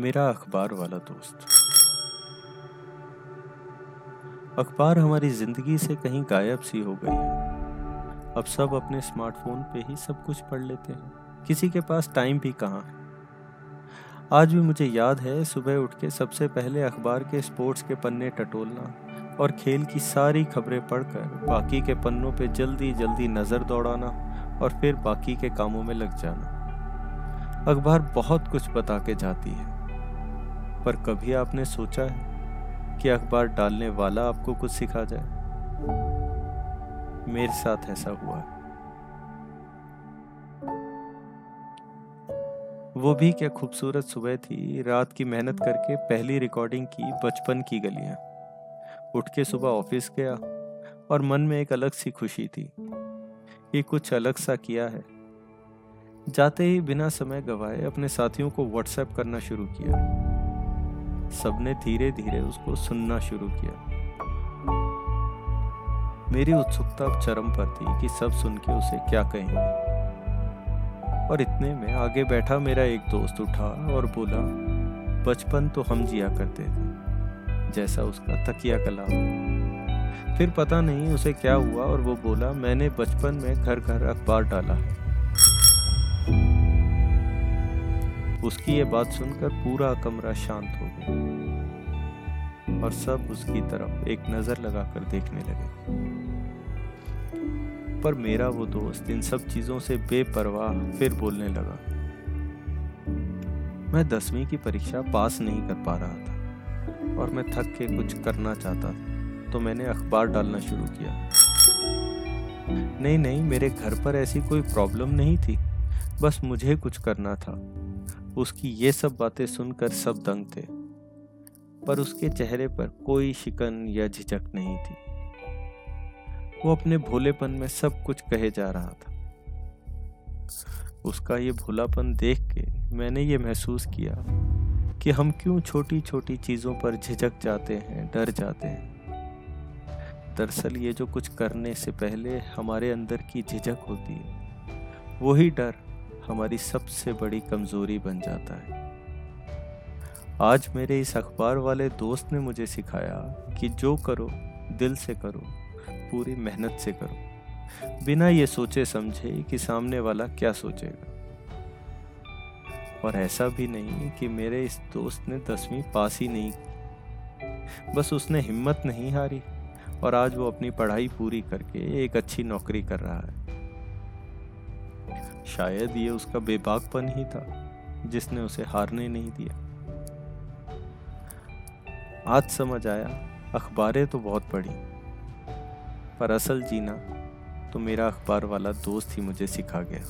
मेरा अखबार वाला दोस्त। अखबार हमारी ज़िंदगी से कहीं गायब सी हो गई है। अब सब अपने स्मार्टफ़ोन पे ही सब कुछ पढ़ लेते हैं। किसी के पास टाइम भी कहाँ है? आज भी मुझे याद है सुबह उठ के सबसे पहले अखबार के स्पोर्ट्स के पन्ने टटोलना और खेल की सारी खबरें पढ़कर बाकी के पन्नों पे जल्दी जल्दी नज़र दौड़ाना और फिर बाकी के कामों में लग जाना। अखबार बहुत कुछ बता के जाती है। पर कभी आपने सोचा है कि अखबार डालने वाला आपको कुछ सिखा जाए? मेरे साथ ऐसा हुआ वो भी क्या खूबसूरत सुबह थी। रात की मेहनत करके पहली रिकॉर्डिंग की बचपन की गलियाँ। उठ के सुबह ऑफ़िस गया और मन में एक अलग सी खुशी थी ये कुछ अलग सा किया है। जाते ही बिना समय गवाए अपने साथियों को व्हाट्सएप करना शुरू किया। सबने धीरे धीरे उसको सुनना शुरू किया। मेरी उत्सुकता अब चरम पर थी कि सब सुन के उसे क्या कहेंगे। और इतने में आगे बैठा मेरा एक दोस्त उठा और बोला, बचपन तो हम जिया करते थे, जैसा उसका तकिया कला फिर पता नहीं उसे क्या हुआ और वो बोला, मैंने बचपन में घर घर अखबार डाला है। उसकी ये बात सुनकर पूरा कमरा शांत हो गया और सब उसकी तरफ़ एक नज़र लगाकर देखने लगे। पर मेरा वो दोस्त इन सब चीज़ों से बेपरवाह फिर बोलने लगा, मैं दसवीं की परीक्षा पास नहीं कर पा रहा था और मैं थक के कुछ करना चाहता था तो मैंने अखबार डालना शुरू किया। नहीं नहीं, मेरे घर पर ऐसी कोई प्रॉब्लम नहीं थी। बस मुझे कुछ करना था। उसकी ये सब बातें सुनकर सब दंग थे। पर उसके चेहरे पर कोई शिकन या झिझक नहीं थी। वो अपने भोलेपन में सब कुछ कहे जा रहा था। उसका ये भोलापन देख के मैंने ये महसूस किया कि हम क्यों छोटी छोटी चीज़ों पर झिझक जाते हैं, डर जाते हैं। दरअसल ये जो कुछ करने से पहले हमारे अंदर की झिझक होती है वही डर हमारी सबसे बड़ी कमज़ोरी बन जाता है। आज मेरे इस अखबार वाले दोस्त ने मुझे सिखाया कि जो करो, दिल से करो, पूरी मेहनत से करो। बिना ये सोचे समझे कि सामने वाला क्या सोचेगा। और ऐसा भी नहीं कि मेरे इस दोस्त ने दसवीं पास ही नहीं बस उसने हिम्मत नहीं हारी और आज वो अपनी पढ़ाई पूरी करके एक अच्छी नौकरी कर रहा है। शायद ये उसका बेबाकपन ही था, जिसने उसे हारने नहीं दिया। आज समझ आया, अखबारें तो बहुत पढ़ी, पर असल जीना तो मेरा अखबार वाला दोस्त ही मुझे सिखा गया।